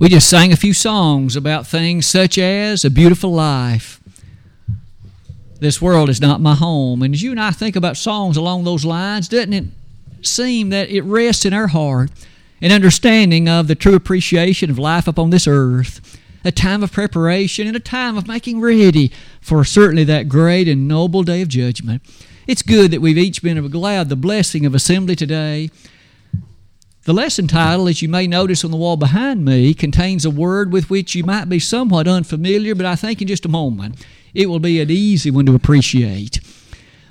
We just sang a few songs about things such as a beautiful life. This world is not my home. And as you and I think about songs along those lines, doesn't it seem that it rests in our heart an understanding of the true appreciation of life upon this earth? A time of preparation and a time of making ready for certainly that great and noble day of judgment. It's good that we've each been glad the blessing of assembly today. The lesson title, as you may notice on the wall behind me, contains a word with which you might be somewhat unfamiliar, but I think in just a moment it will be an easy one to appreciate.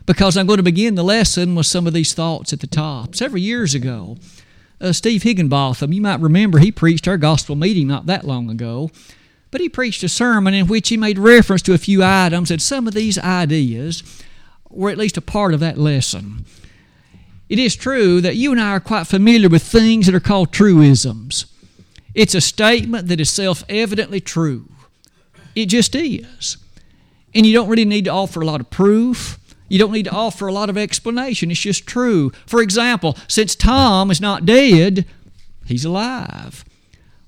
Because I'm going to begin the lesson with some of these thoughts at the top. Several years ago, uh, Steve Higginbotham, you might remember, he preached our gospel meeting not that long ago. But he preached a sermon in which he made reference to a few items, and some of these ideas were at least a part of that lesson. It is true that you and I are quite familiar with things that are called truisms. It's a statement that is self evidently true. It just is. And you don't really need to offer a lot of proof. You don't need to offer a lot of explanation. It's just true. For example, since Tom is not dead, he's alive.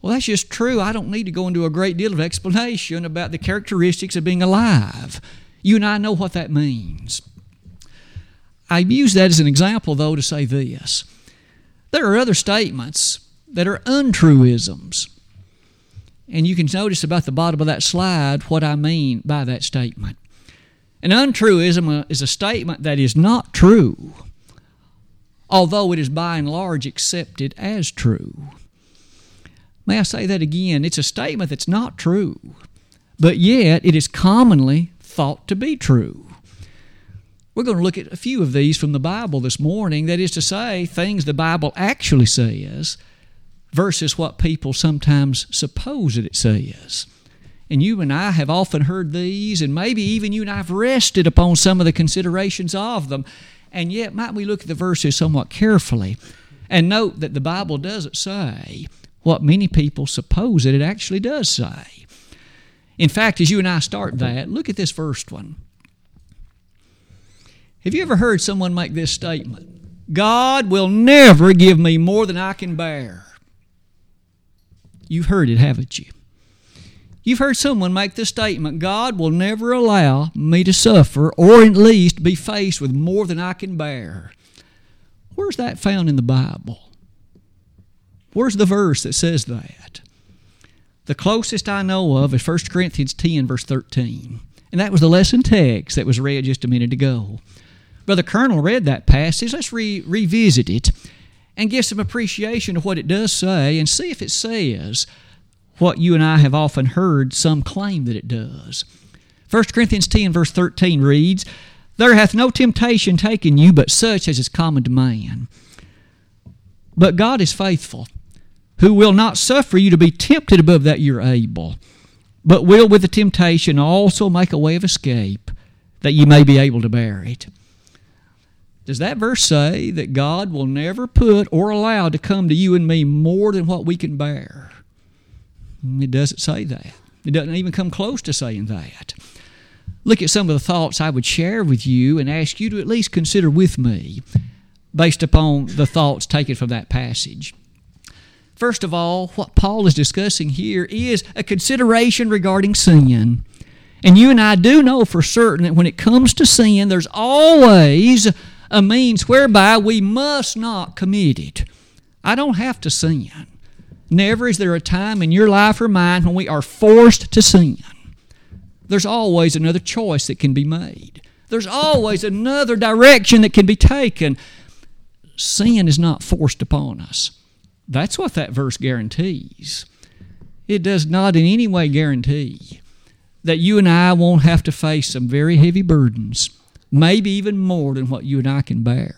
Well, that's just true. I don't need to go into a great deal of explanation about the characteristics of being alive. You and I know what that means. I use that as an example, though, to say this. There are other statements that are untruisms. And you can notice about the bottom of that slide what I mean by that statement. An untruism is a statement that is not true, although it is by and large accepted as true. May I say that again? It's a statement that's not true, but yet it is commonly thought to be true. We're going to look at a few of these from the Bible this morning. That is to say, things the Bible actually says versus what people sometimes suppose that it says. And you and I have often heard these, and maybe even you and I have rested upon some of the considerations of them. And yet, might we look at the verses somewhat carefully and note that the Bible doesn't say what many people suppose that it actually does say. In fact, as you and I start that, look at this first one. Have you ever heard someone make this statement? God will never give me more than I can bear. You've heard it, haven't you? You've heard someone make the statement God will never allow me to suffer or at least be faced with more than I can bear. Where's that found in the Bible? Where's the verse that says that? The closest I know of is 1 Corinthians 10, verse 13. And that was the lesson text that was read just a minute ago. Brother Colonel read that passage. Let's re- revisit it and give some appreciation to what it does say and see if it says what you and I have often heard some claim that it does. 1 Corinthians 10, verse 13 reads, There hath no temptation taken you but such as is common to man. But God is faithful who will not suffer you to be tempted above that you're able, but will with the temptation also make a way of escape, that you may be able to bear it. Does that verse say that God will never put or allow to come to you and me more than what we can bear? It doesn't say that. It doesn't even come close to saying that. Look at some of the thoughts I would share with you and ask you to at least consider with me based upon the thoughts taken from that passage. First of all, what Paul is discussing here is a consideration regarding sin. And you and I do know for certain that when it comes to sin, there's always a means whereby we must not commit it. I don't have to sin. Never is there a time in your life or mine when we are forced to sin. There's always another choice that can be made. There's always another direction that can be taken. Sin is not forced upon us. That's what that verse guarantees. It does not in any way guarantee that you and I won't have to face some very heavy burdens, maybe even more than what you and I can bear.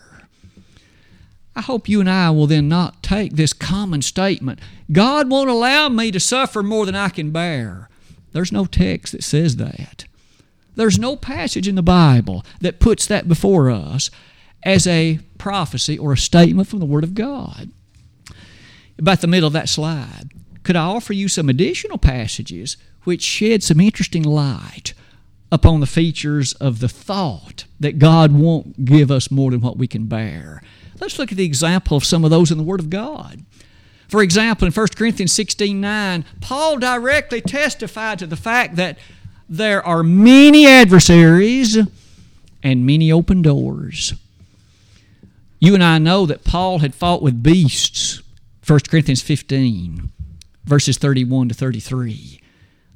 I hope you and I will then not take this common statement God won't allow me to suffer more than I can bear. There's no text that says that. There's no passage in the Bible that puts that before us as a prophecy or a statement from the Word of God about the middle of that slide, could I offer you some additional passages which shed some interesting light upon the features of the thought that God won't give us more than what we can bear? Let's look at the example of some of those in the Word of God. For example, in 1 Corinthians 16 9, Paul directly testified to the fact that there are many adversaries and many open doors. You and I know that Paul had fought with beasts, 1 Corinthians 15, verses 31 to 33.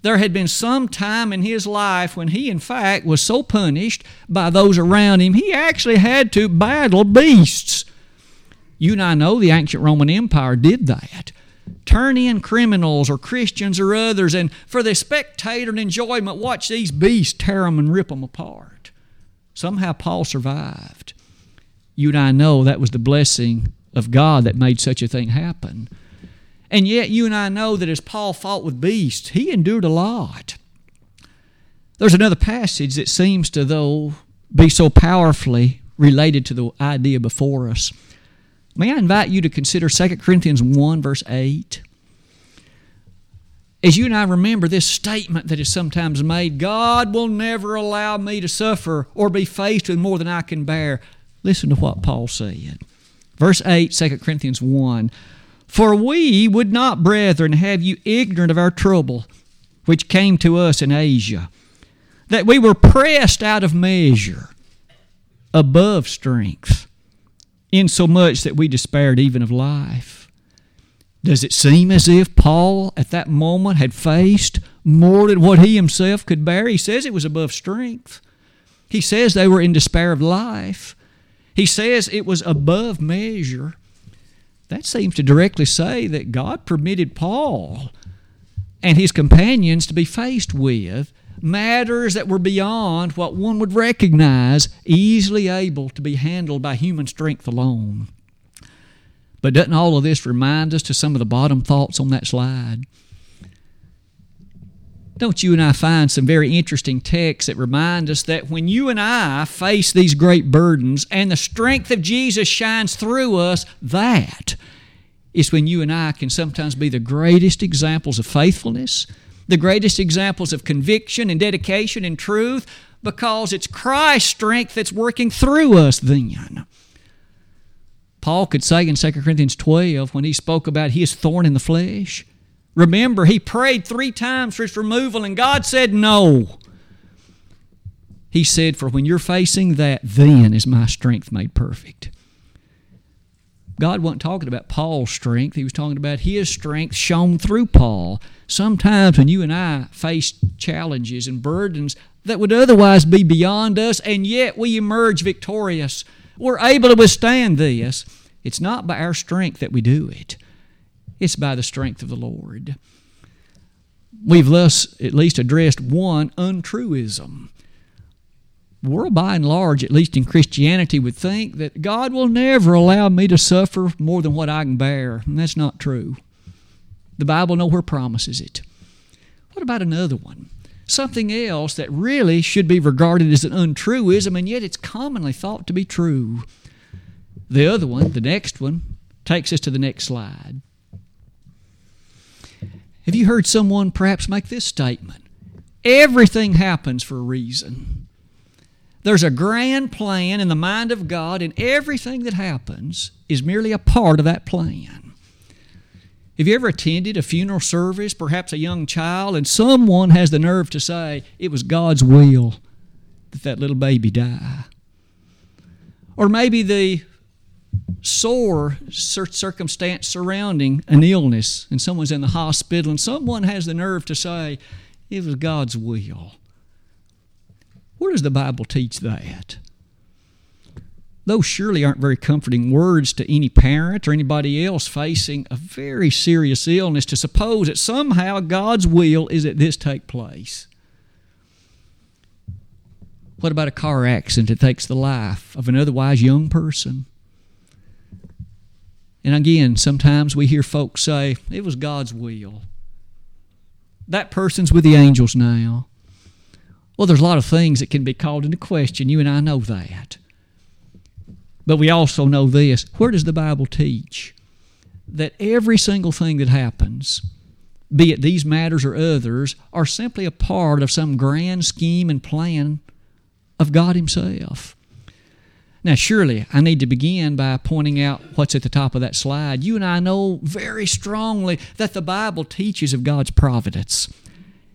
There had been some time in his life when he, in fact, was so punished by those around him, he actually had to battle beasts. You and I know the ancient Roman Empire did that. Turn in criminals or Christians or others, and for the spectator and enjoyment, watch these beasts tear them and rip them apart. Somehow Paul survived. You and I know that was the blessing of God that made such a thing happen. And yet, you and I know that as Paul fought with beasts, he endured a lot. There's another passage that seems to, though, be so powerfully related to the idea before us. May I invite you to consider 2 Corinthians 1, verse 8? As you and I remember this statement that is sometimes made God will never allow me to suffer or be faced with more than I can bear. Listen to what Paul said. Verse 8, 2 Corinthians 1 For we would not, brethren, have you ignorant of our trouble which came to us in Asia, that we were pressed out of measure, above strength, insomuch that we despaired even of life. Does it seem as if Paul at that moment had faced more than what he himself could bear? He says it was above strength. He says they were in despair of life. He says it was above measure. That seems to directly say that God permitted Paul and his companions to be faced with matters that were beyond what one would recognize easily able to be handled by human strength alone. But doesn't all of this remind us to some of the bottom thoughts on that slide? Don't you and I find some very interesting texts that remind us that when you and I face these great burdens and the strength of Jesus shines through us, that is when you and I can sometimes be the greatest examples of faithfulness, the greatest examples of conviction and dedication and truth, because it's Christ's strength that's working through us then. Paul could say in 2 Corinthians 12 when he spoke about his thorn in the flesh, Remember, he prayed three times for its removal, and God said no. He said, For when you're facing that, then is my strength made perfect. God wasn't talking about Paul's strength, he was talking about his strength shown through Paul. Sometimes when you and I face challenges and burdens that would otherwise be beyond us, and yet we emerge victorious, we're able to withstand this. It's not by our strength that we do it. It's by the strength of the Lord. We've thus at least addressed one untruism. World by and large, at least in Christianity, would think that God will never allow me to suffer more than what I can bear. And that's not true. The Bible nowhere promises it. What about another one? Something else that really should be regarded as an untruism, and yet it's commonly thought to be true. The other one, the next one, takes us to the next slide. Have you heard someone perhaps make this statement? Everything happens for a reason. There's a grand plan in the mind of God, and everything that happens is merely a part of that plan. Have you ever attended a funeral service, perhaps a young child, and someone has the nerve to say it was God's will that that little baby die? Or maybe the sore circumstance surrounding an illness and someone's in the hospital and someone has the nerve to say it was God's will. Where does the Bible teach that? Those surely aren't very comforting words to any parent or anybody else facing a very serious illness to suppose that somehow God's will is that this take place. What about a car accident that takes the life of an otherwise young person? And again, sometimes we hear folks say, it was God's will. That person's with the angels now. Well, there's a lot of things that can be called into question. You and I know that. But we also know this. Where does the Bible teach? That every single thing that happens, be it these matters or others, are simply a part of some grand scheme and plan of God Himself. Now, surely I need to begin by pointing out what's at the top of that slide. You and I know very strongly that the Bible teaches of God's providence.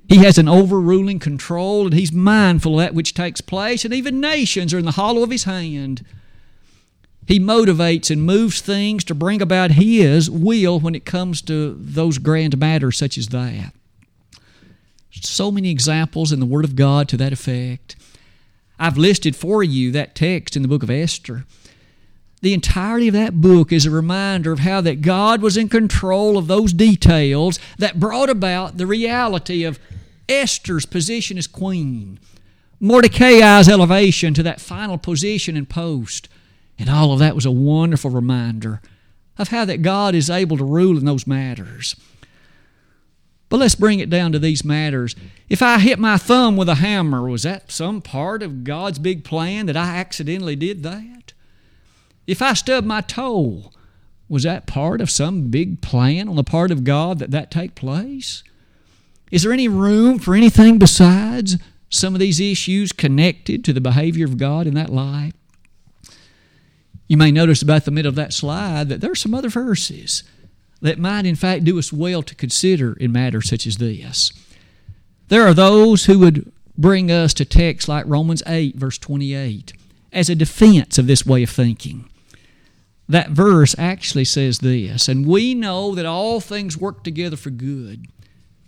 He has an overruling control, and He's mindful of that which takes place, and even nations are in the hollow of His hand. He motivates and moves things to bring about His will when it comes to those grand matters such as that. So many examples in the Word of God to that effect. I've listed for you that text in the book of Esther. The entirety of that book is a reminder of how that God was in control of those details that brought about the reality of Esther's position as queen, Mordecai's elevation to that final position and post, and all of that was a wonderful reminder of how that God is able to rule in those matters. But let's bring it down to these matters. If I hit my thumb with a hammer, was that some part of God's big plan that I accidentally did that? If I stubbed my toe, was that part of some big plan on the part of God that that take place? Is there any room for anything besides some of these issues connected to the behavior of God in that light? You may notice about the middle of that slide that there are some other verses that might, in fact, do us well to consider in matters such as this. There are those who would bring us to texts like Romans 8, verse 28, as a defense of this way of thinking. That verse actually says this And we know that all things work together for good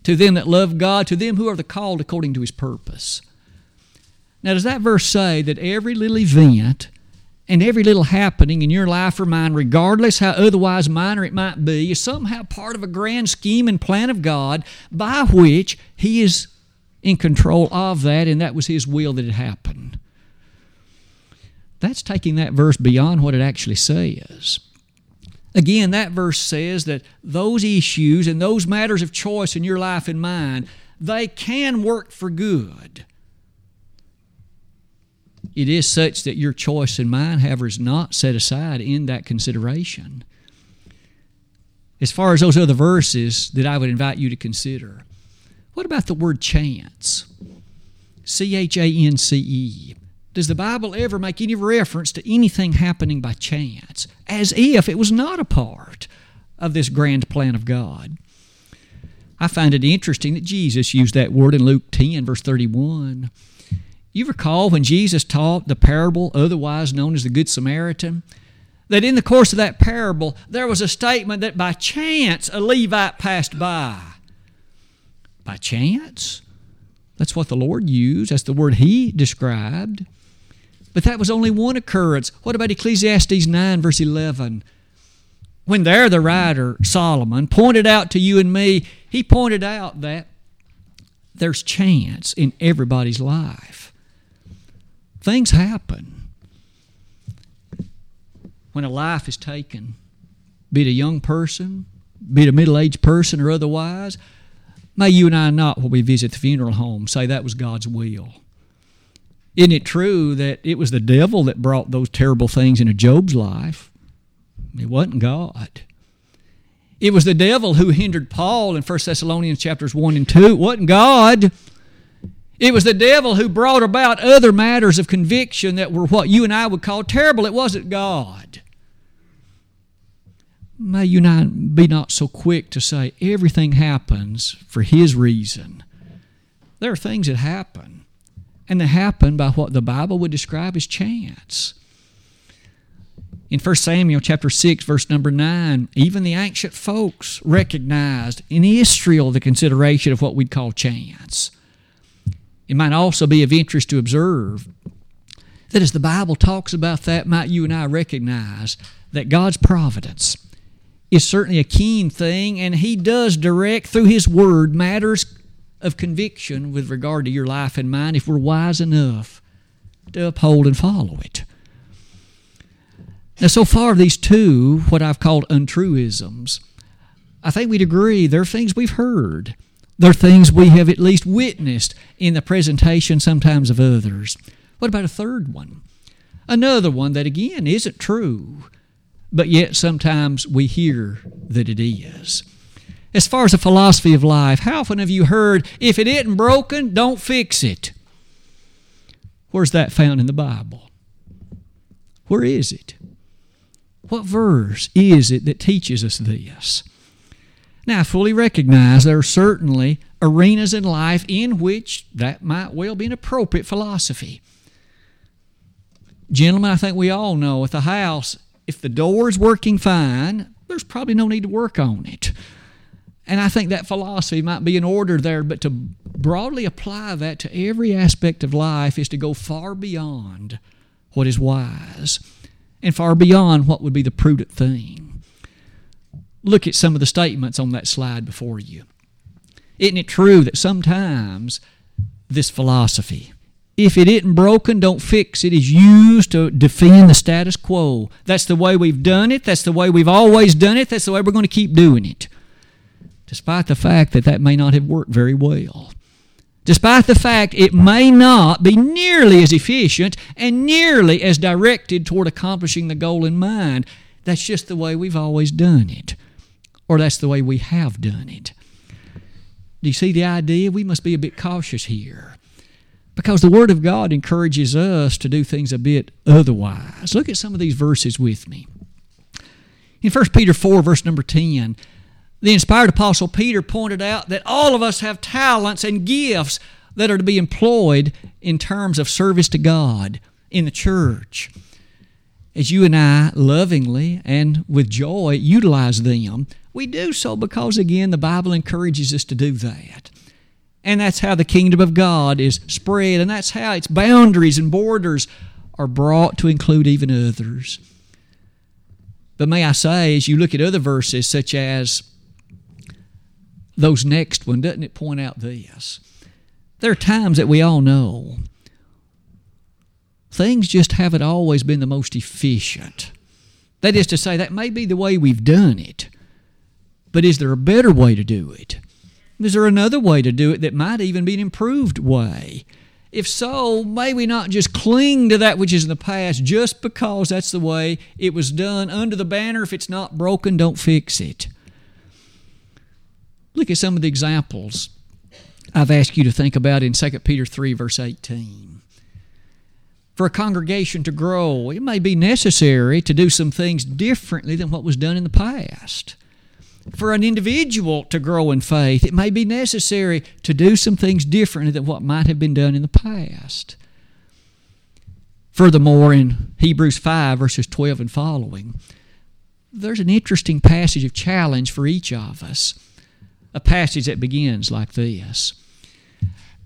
to them that love God, to them who are the called according to his purpose. Now, does that verse say that every little event and every little happening in your life or mine, regardless how otherwise minor it might be, is somehow part of a grand scheme and plan of God by which He is in control of that, and that was His will that it happened. That's taking that verse beyond what it actually says. Again, that verse says that those issues and those matters of choice in your life and mine, they can work for good it is such that your choice and mine, however, is not set aside in that consideration. As far as those other verses that I would invite you to consider, what about the word chance? C H A N C E. Does the Bible ever make any reference to anything happening by chance, as if it was not a part of this grand plan of God? I find it interesting that Jesus used that word in Luke 10, verse 31. You recall when Jesus taught the parable, otherwise known as the Good Samaritan, that in the course of that parable, there was a statement that by chance a Levite passed by. By chance? That's what the Lord used. That's the word He described. But that was only one occurrence. What about Ecclesiastes 9, verse 11? When there, the writer, Solomon, pointed out to you and me, he pointed out that there's chance in everybody's life. Things happen. When a life is taken, be it a young person, be it a middle aged person, or otherwise, may you and I not, when we visit the funeral home, say that was God's will. Isn't it true that it was the devil that brought those terrible things into Job's life? It wasn't God. It was the devil who hindered Paul in 1 Thessalonians chapters 1 and 2. It wasn't God. It was the devil who brought about other matters of conviction that were what you and I would call terrible. It wasn't God. May you not be not so quick to say everything happens for His reason. There are things that happen, and they happen by what the Bible would describe as chance. In 1 Samuel chapter 6, verse number 9, even the ancient folks recognized in Israel the consideration of what we'd call chance. It might also be of interest to observe that as the Bible talks about that, might you and I recognize that God's providence is certainly a keen thing, and He does direct through His Word matters of conviction with regard to your life and mine if we're wise enough to uphold and follow it. Now, so far, these two, what I've called untruisms, I think we'd agree they're things we've heard. They're things we have at least witnessed in the presentation sometimes of others. What about a third one? Another one that again isn't true, but yet sometimes we hear that it is. As far as a philosophy of life, how often have you heard, if it isn't broken, don't fix it? Where's that found in the Bible? Where is it? What verse is it that teaches us this? Now, I fully recognize there are certainly arenas in life in which that might well be an appropriate philosophy. Gentlemen, I think we all know at the house, if the door is working fine, there's probably no need to work on it. And I think that philosophy might be in order there, but to broadly apply that to every aspect of life is to go far beyond what is wise and far beyond what would be the prudent thing. Look at some of the statements on that slide before you. Isn't it true that sometimes this philosophy, if it isn't broken, don't fix it, is used to defend the status quo? That's the way we've done it. That's the way we've always done it. That's the way we're going to keep doing it. Despite the fact that that may not have worked very well despite the fact it may not be nearly as efficient and nearly as directed toward accomplishing the goal in mind. That's just the way we've always done it, or that's the way we have done it. Do you see the idea? We must be a bit cautious here because the Word of God encourages us to do things a bit otherwise. Look at some of these verses with me. In 1 Peter 4, verse number 10, the inspired apostle Peter pointed out that all of us have talents and gifts that are to be employed in terms of service to God in the church. As you and I lovingly and with joy utilize them, we do so because, again, the Bible encourages us to do that. And that's how the kingdom of God is spread, and that's how its boundaries and borders are brought to include even others. But may I say, as you look at other verses, such as those next one, doesn't it point out this? There are times that we all know things just haven't always been the most efficient. That is to say, that may be the way we've done it, but is there a better way to do it? Is there another way to do it that might even be an improved way? If so, may we not just cling to that which is in the past just because that's the way it was done under the banner, if it's not broken, don't fix it. Look at some of the examples I've asked you to think about in 2 Peter 3, verse 18. For a congregation to grow, it may be necessary to do some things differently than what was done in the past. For an individual to grow in faith, it may be necessary to do some things differently than what might have been done in the past. Furthermore, in Hebrews 5, verses 12 and following, there's an interesting passage of challenge for each of us a passage that begins like this.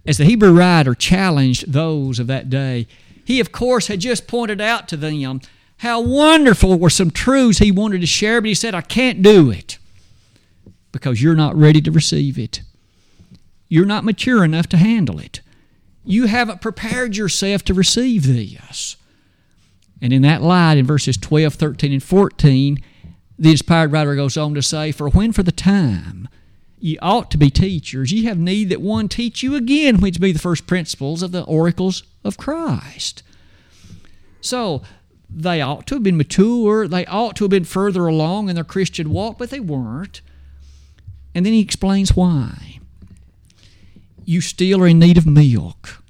As the Hebrew writer challenged those of that day, he, of course, had just pointed out to them how wonderful were some truths he wanted to share, but he said, I can't do it because you're not ready to receive it. You're not mature enough to handle it. You haven't prepared yourself to receive this. And in that light, in verses 12, 13, and 14, the inspired writer goes on to say, For when for the time Ye ought to be teachers. Ye have need that one teach you again, which be the first principles of the oracles of Christ. So, they ought to have been mature. They ought to have been further along in their Christian walk, but they weren't. And then he explains why. You still are in need of milk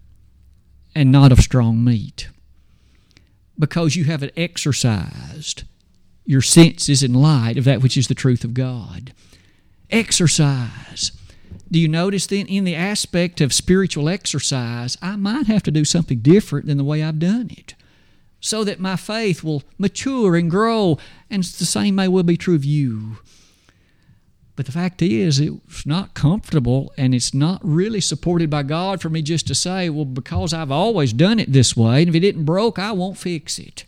and not of strong meat because you haven't exercised your senses in light of that which is the truth of God. Exercise. Do you notice then in the aspect of spiritual exercise, I might have to do something different than the way I've done it so that my faith will mature and grow, and the same may well be true of you. But the fact is, it's not comfortable and it's not really supported by God for me just to say, well, because I've always done it this way, and if it didn't broke, I won't fix it.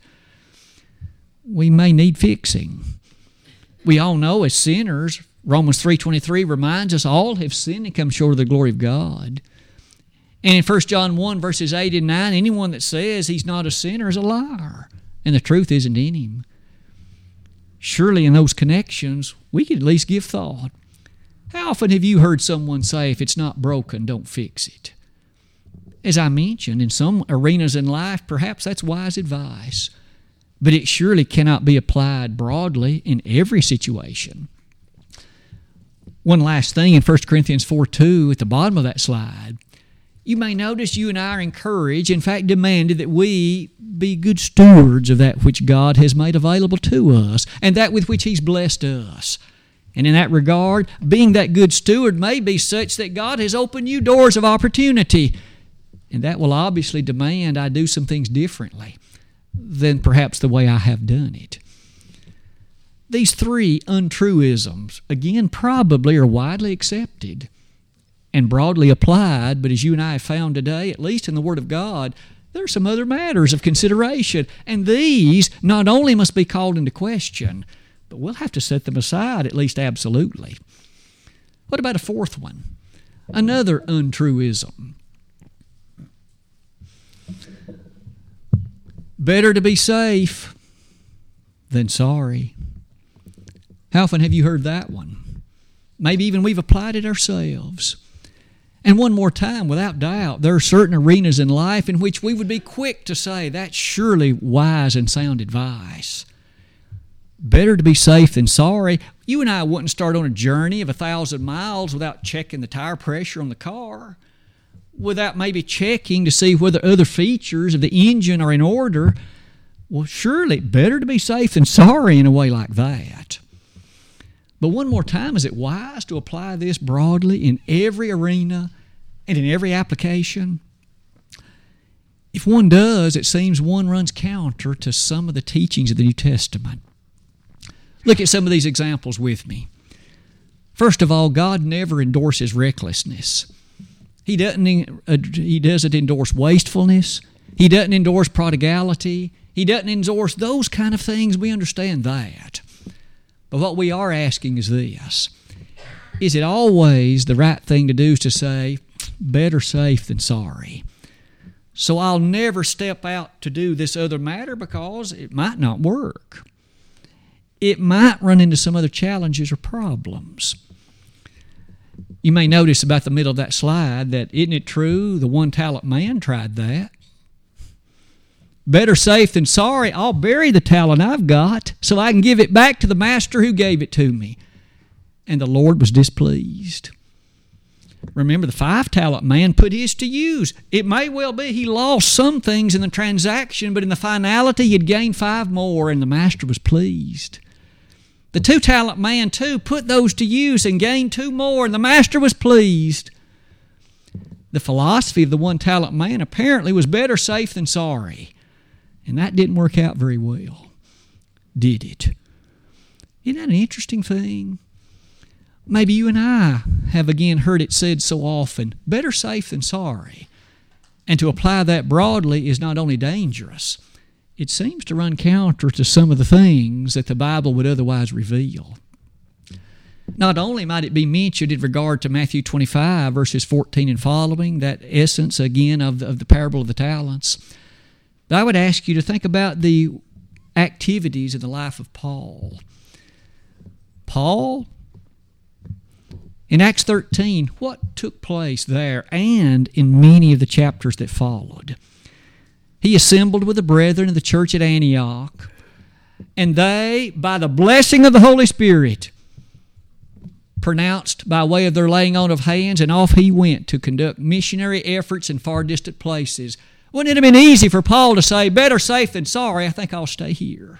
We may need fixing. We all know as sinners, Romans 3.23 reminds us all have sinned and come short of the glory of God. And in 1 John 1, verses 8 and 9, anyone that says he's not a sinner is a liar, and the truth isn't in him. Surely, in those connections, we could at least give thought. How often have you heard someone say, if it's not broken, don't fix it? As I mentioned, in some arenas in life, perhaps that's wise advice, but it surely cannot be applied broadly in every situation. One last thing in 1 Corinthians 4 2, at the bottom of that slide, You may notice you and I are encouraged, in fact, demanded that we be good stewards of that which God has made available to us and that with which He's blessed us. And in that regard, being that good steward may be such that God has opened you doors of opportunity. And that will obviously demand I do some things differently than perhaps the way I have done it. These three untruisms, again, probably are widely accepted and broadly applied, but as you and I have found today, at least in the Word of God, there are some other matters of consideration. And these not only must be called into question, but we'll have to set them aside, at least absolutely. What about a fourth one? Another untruism. Better to be safe than sorry. How often have you heard that one? Maybe even we've applied it ourselves. And one more time, without doubt, there are certain arenas in life in which we would be quick to say that's surely wise and sound advice. Better to be safe than sorry. You and I wouldn't start on a journey of a thousand miles without checking the tire pressure on the car, without maybe checking to see whether other features of the engine are in order. Well, surely better to be safe than sorry in a way like that. But one more time, is it wise to apply this broadly in every arena and in every application? If one does, it seems one runs counter to some of the teachings of the New Testament. Look at some of these examples with me. First of all, God never endorses recklessness. He doesn't, uh, he doesn't endorse wastefulness. He doesn't endorse prodigality. He doesn't endorse those kind of things. We understand that. But what we are asking is this Is it always the right thing to do is to say, better safe than sorry? So I'll never step out to do this other matter because it might not work. It might run into some other challenges or problems. You may notice about the middle of that slide that isn't it true the one talent man tried that? Better safe than sorry. I'll bury the talent I've got so I can give it back to the master who gave it to me. And the Lord was displeased. Remember, the five talent man put his to use. It may well be he lost some things in the transaction, but in the finality, he had gained five more, and the master was pleased. The two talent man, too, put those to use and gained two more, and the master was pleased. The philosophy of the one talent man apparently was better safe than sorry. And that didn't work out very well, did it? Isn't that an interesting thing? Maybe you and I have again heard it said so often better safe than sorry. And to apply that broadly is not only dangerous, it seems to run counter to some of the things that the Bible would otherwise reveal. Not only might it be mentioned in regard to Matthew 25, verses 14 and following, that essence again of the, of the parable of the talents, I would ask you to think about the activities in the life of Paul. Paul, in Acts 13, what took place there and in many of the chapters that followed? He assembled with the brethren of the church at Antioch, and they, by the blessing of the Holy Spirit, pronounced by way of their laying on of hands, and off he went to conduct missionary efforts in far distant places wouldn't it have been easy for Paul to say, better safe than sorry, I think I'll stay here?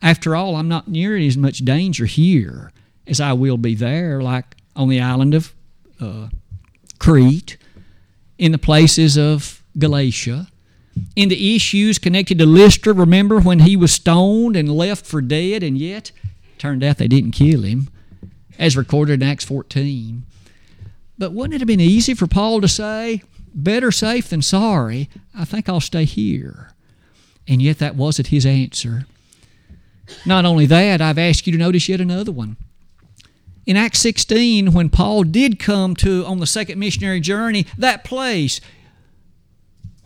After all, I'm not near as much danger here as I will be there, like on the island of uh, Crete, in the places of Galatia, in the issues connected to Lystra. Remember when he was stoned and left for dead, and yet turned out they didn't kill him, as recorded in Acts 14. But wouldn't it have been easy for Paul to say, better safe than sorry. I think I'll stay here. And yet that wasn't his answer. Not only that, I've asked you to notice yet another one. In Acts 16, when Paul did come to on the second missionary journey, that place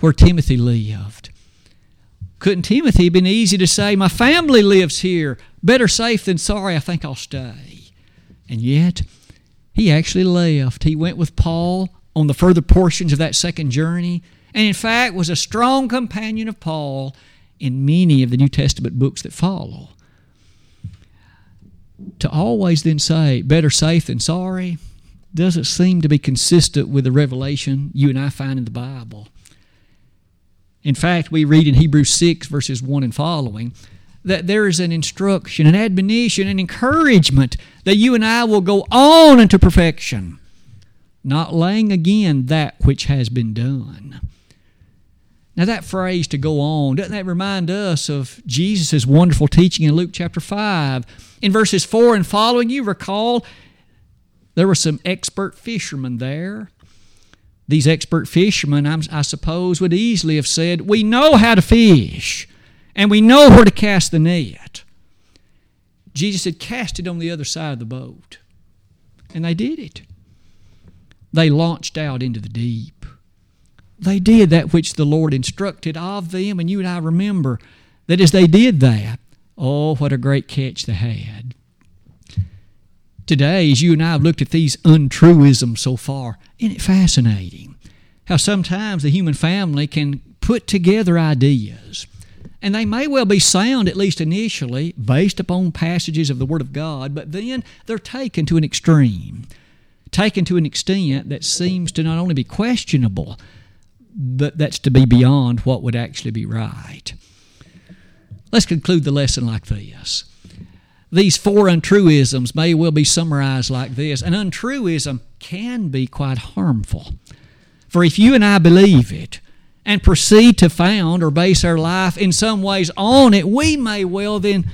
where Timothy lived. Couldn't Timothy have been easy to say, My family lives here. Better safe than sorry, I think I'll stay. And yet, he actually left. He went with Paul on the further portions of that second journey, and in fact was a strong companion of Paul in many of the New Testament books that follow. To always then say, better safe than sorry, doesn't seem to be consistent with the revelation you and I find in the Bible. In fact, we read in Hebrews 6, verses 1 and following, that there is an instruction, an admonition, an encouragement that you and I will go on into perfection, not laying again that which has been done. Now, that phrase to go on, doesn't that remind us of Jesus' wonderful teaching in Luke chapter 5? In verses 4 and following, you recall there were some expert fishermen there. These expert fishermen, I suppose, would easily have said, We know how to fish, and we know where to cast the net. Jesus had Cast it on the other side of the boat. And they did it. They launched out into the deep. They did that which the Lord instructed of them, and you and I remember that as they did that, oh, what a great catch they had. Today, as you and I have looked at these untruisms so far, isn't it fascinating how sometimes the human family can put together ideas, and they may well be sound, at least initially, based upon passages of the Word of God, but then they're taken to an extreme, taken to an extent that seems to not only be questionable, but that's to be beyond what would actually be right. Let's conclude the lesson like this. These four untruisms may well be summarized like this An untruism can be quite harmful. For if you and I believe it and proceed to found or base our life in some ways on it, we may well then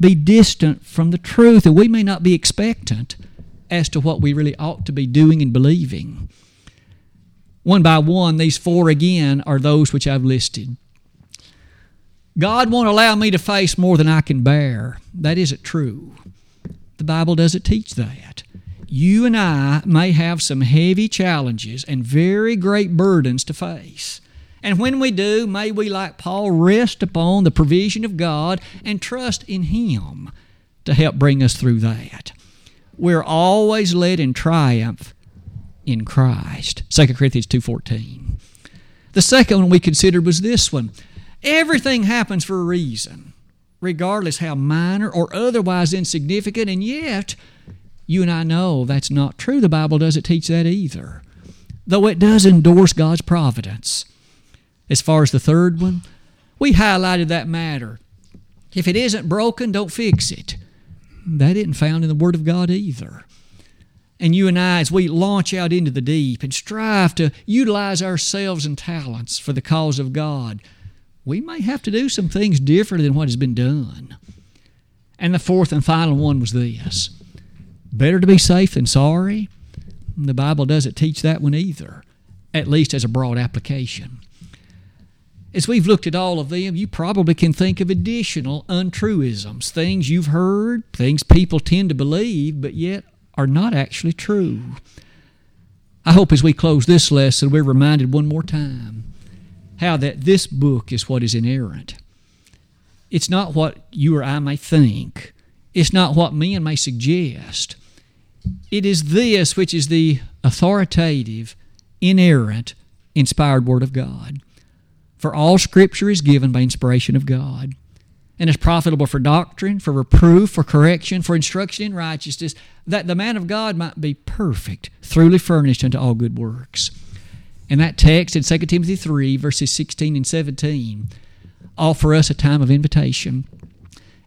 be distant from the truth and we may not be expectant as to what we really ought to be doing and believing. One by one, these four again are those which I've listed. God won't allow me to face more than I can bear. That isn't true. The Bible doesn't teach that. You and I may have some heavy challenges and very great burdens to face. And when we do, may we, like Paul, rest upon the provision of God and trust in Him to help bring us through that. We're always led in triumph in Christ. 2 Corinthians 2.14. The second one we considered was this one. Everything happens for a reason, regardless how minor or otherwise insignificant, and yet you and I know that's not true. The Bible doesn't teach that either, though it does endorse God's providence. As far as the third one, we highlighted that matter. If it isn't broken, don't fix it. That isn't found in the Word of God either. And you and I, as we launch out into the deep and strive to utilize ourselves and talents for the cause of God, we may have to do some things different than what has been done. And the fourth and final one was this better to be safe than sorry. The Bible doesn't teach that one either, at least as a broad application. As we've looked at all of them, you probably can think of additional untruisms, things you've heard, things people tend to believe, but yet are not actually true. I hope as we close this lesson, we're reminded one more time how that this book is what is inerrant. It's not what you or I may think, it's not what men may suggest. It is this which is the authoritative, inerrant, inspired Word of God. For all Scripture is given by inspiration of God and is profitable for doctrine, for reproof, for correction, for instruction in righteousness, that the man of God might be perfect, thoroughly furnished unto all good works. And that text in 2 Timothy 3, verses 16 and 17, offer us a time of invitation.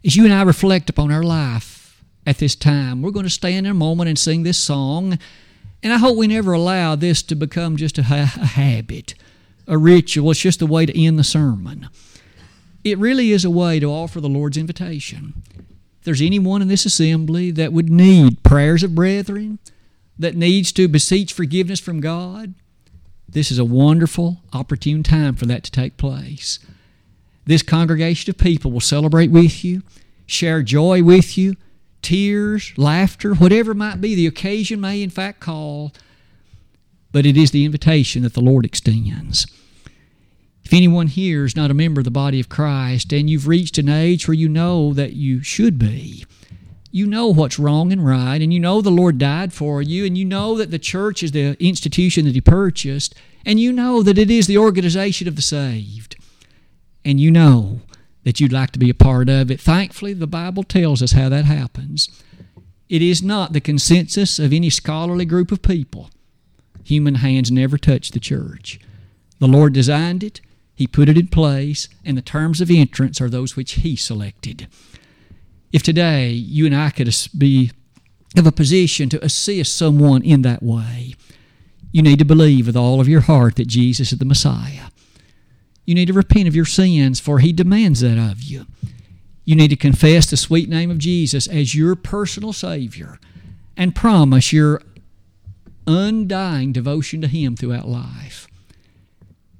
As you and I reflect upon our life at this time, we're going to stand in a moment and sing this song. And I hope we never allow this to become just a, ha- a habit, a ritual. It's just a way to end the sermon. It really is a way to offer the Lord's invitation. If there's anyone in this assembly that would need prayers of brethren, that needs to beseech forgiveness from God, this is a wonderful, opportune time for that to take place. This congregation of people will celebrate with you, share joy with you, tears, laughter, whatever might be the occasion may in fact call, but it is the invitation that the Lord extends. If anyone here is not a member of the body of Christ and you've reached an age where you know that you should be, you know what's wrong and right, and you know the Lord died for you, and you know that the church is the institution that He purchased, and you know that it is the organization of the saved, and you know that you'd like to be a part of it. Thankfully, the Bible tells us how that happens. It is not the consensus of any scholarly group of people. Human hands never touch the church. The Lord designed it, He put it in place, and the terms of entrance are those which He selected. If today you and I could be of a position to assist someone in that way, you need to believe with all of your heart that Jesus is the Messiah. You need to repent of your sins, for He demands that of you. You need to confess the sweet name of Jesus as your personal Savior and promise your undying devotion to Him throughout life.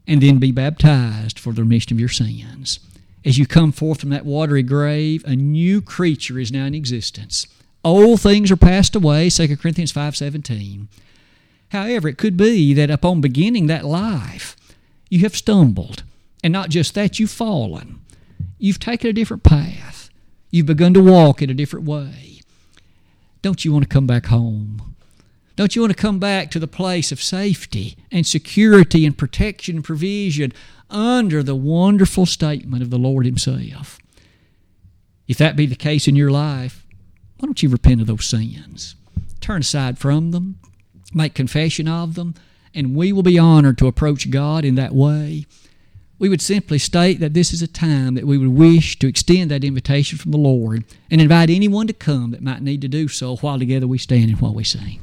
And then be baptized for the remission of your sins. As you come forth from that watery grave, a new creature is now in existence. Old things are passed away, 2 Corinthians 5.17. However, it could be that upon beginning that life, you have stumbled. And not just that, you've fallen. You've taken a different path. You've begun to walk in a different way. Don't you want to come back home? Don't you want to come back to the place of safety and security and protection and provision under the wonderful statement of the Lord Himself? If that be the case in your life, why don't you repent of those sins? Turn aside from them, make confession of them, and we will be honored to approach God in that way we would simply state that this is a time that we would wish to extend that invitation from the Lord and invite anyone to come that might need to do so while together we stand and while we sing.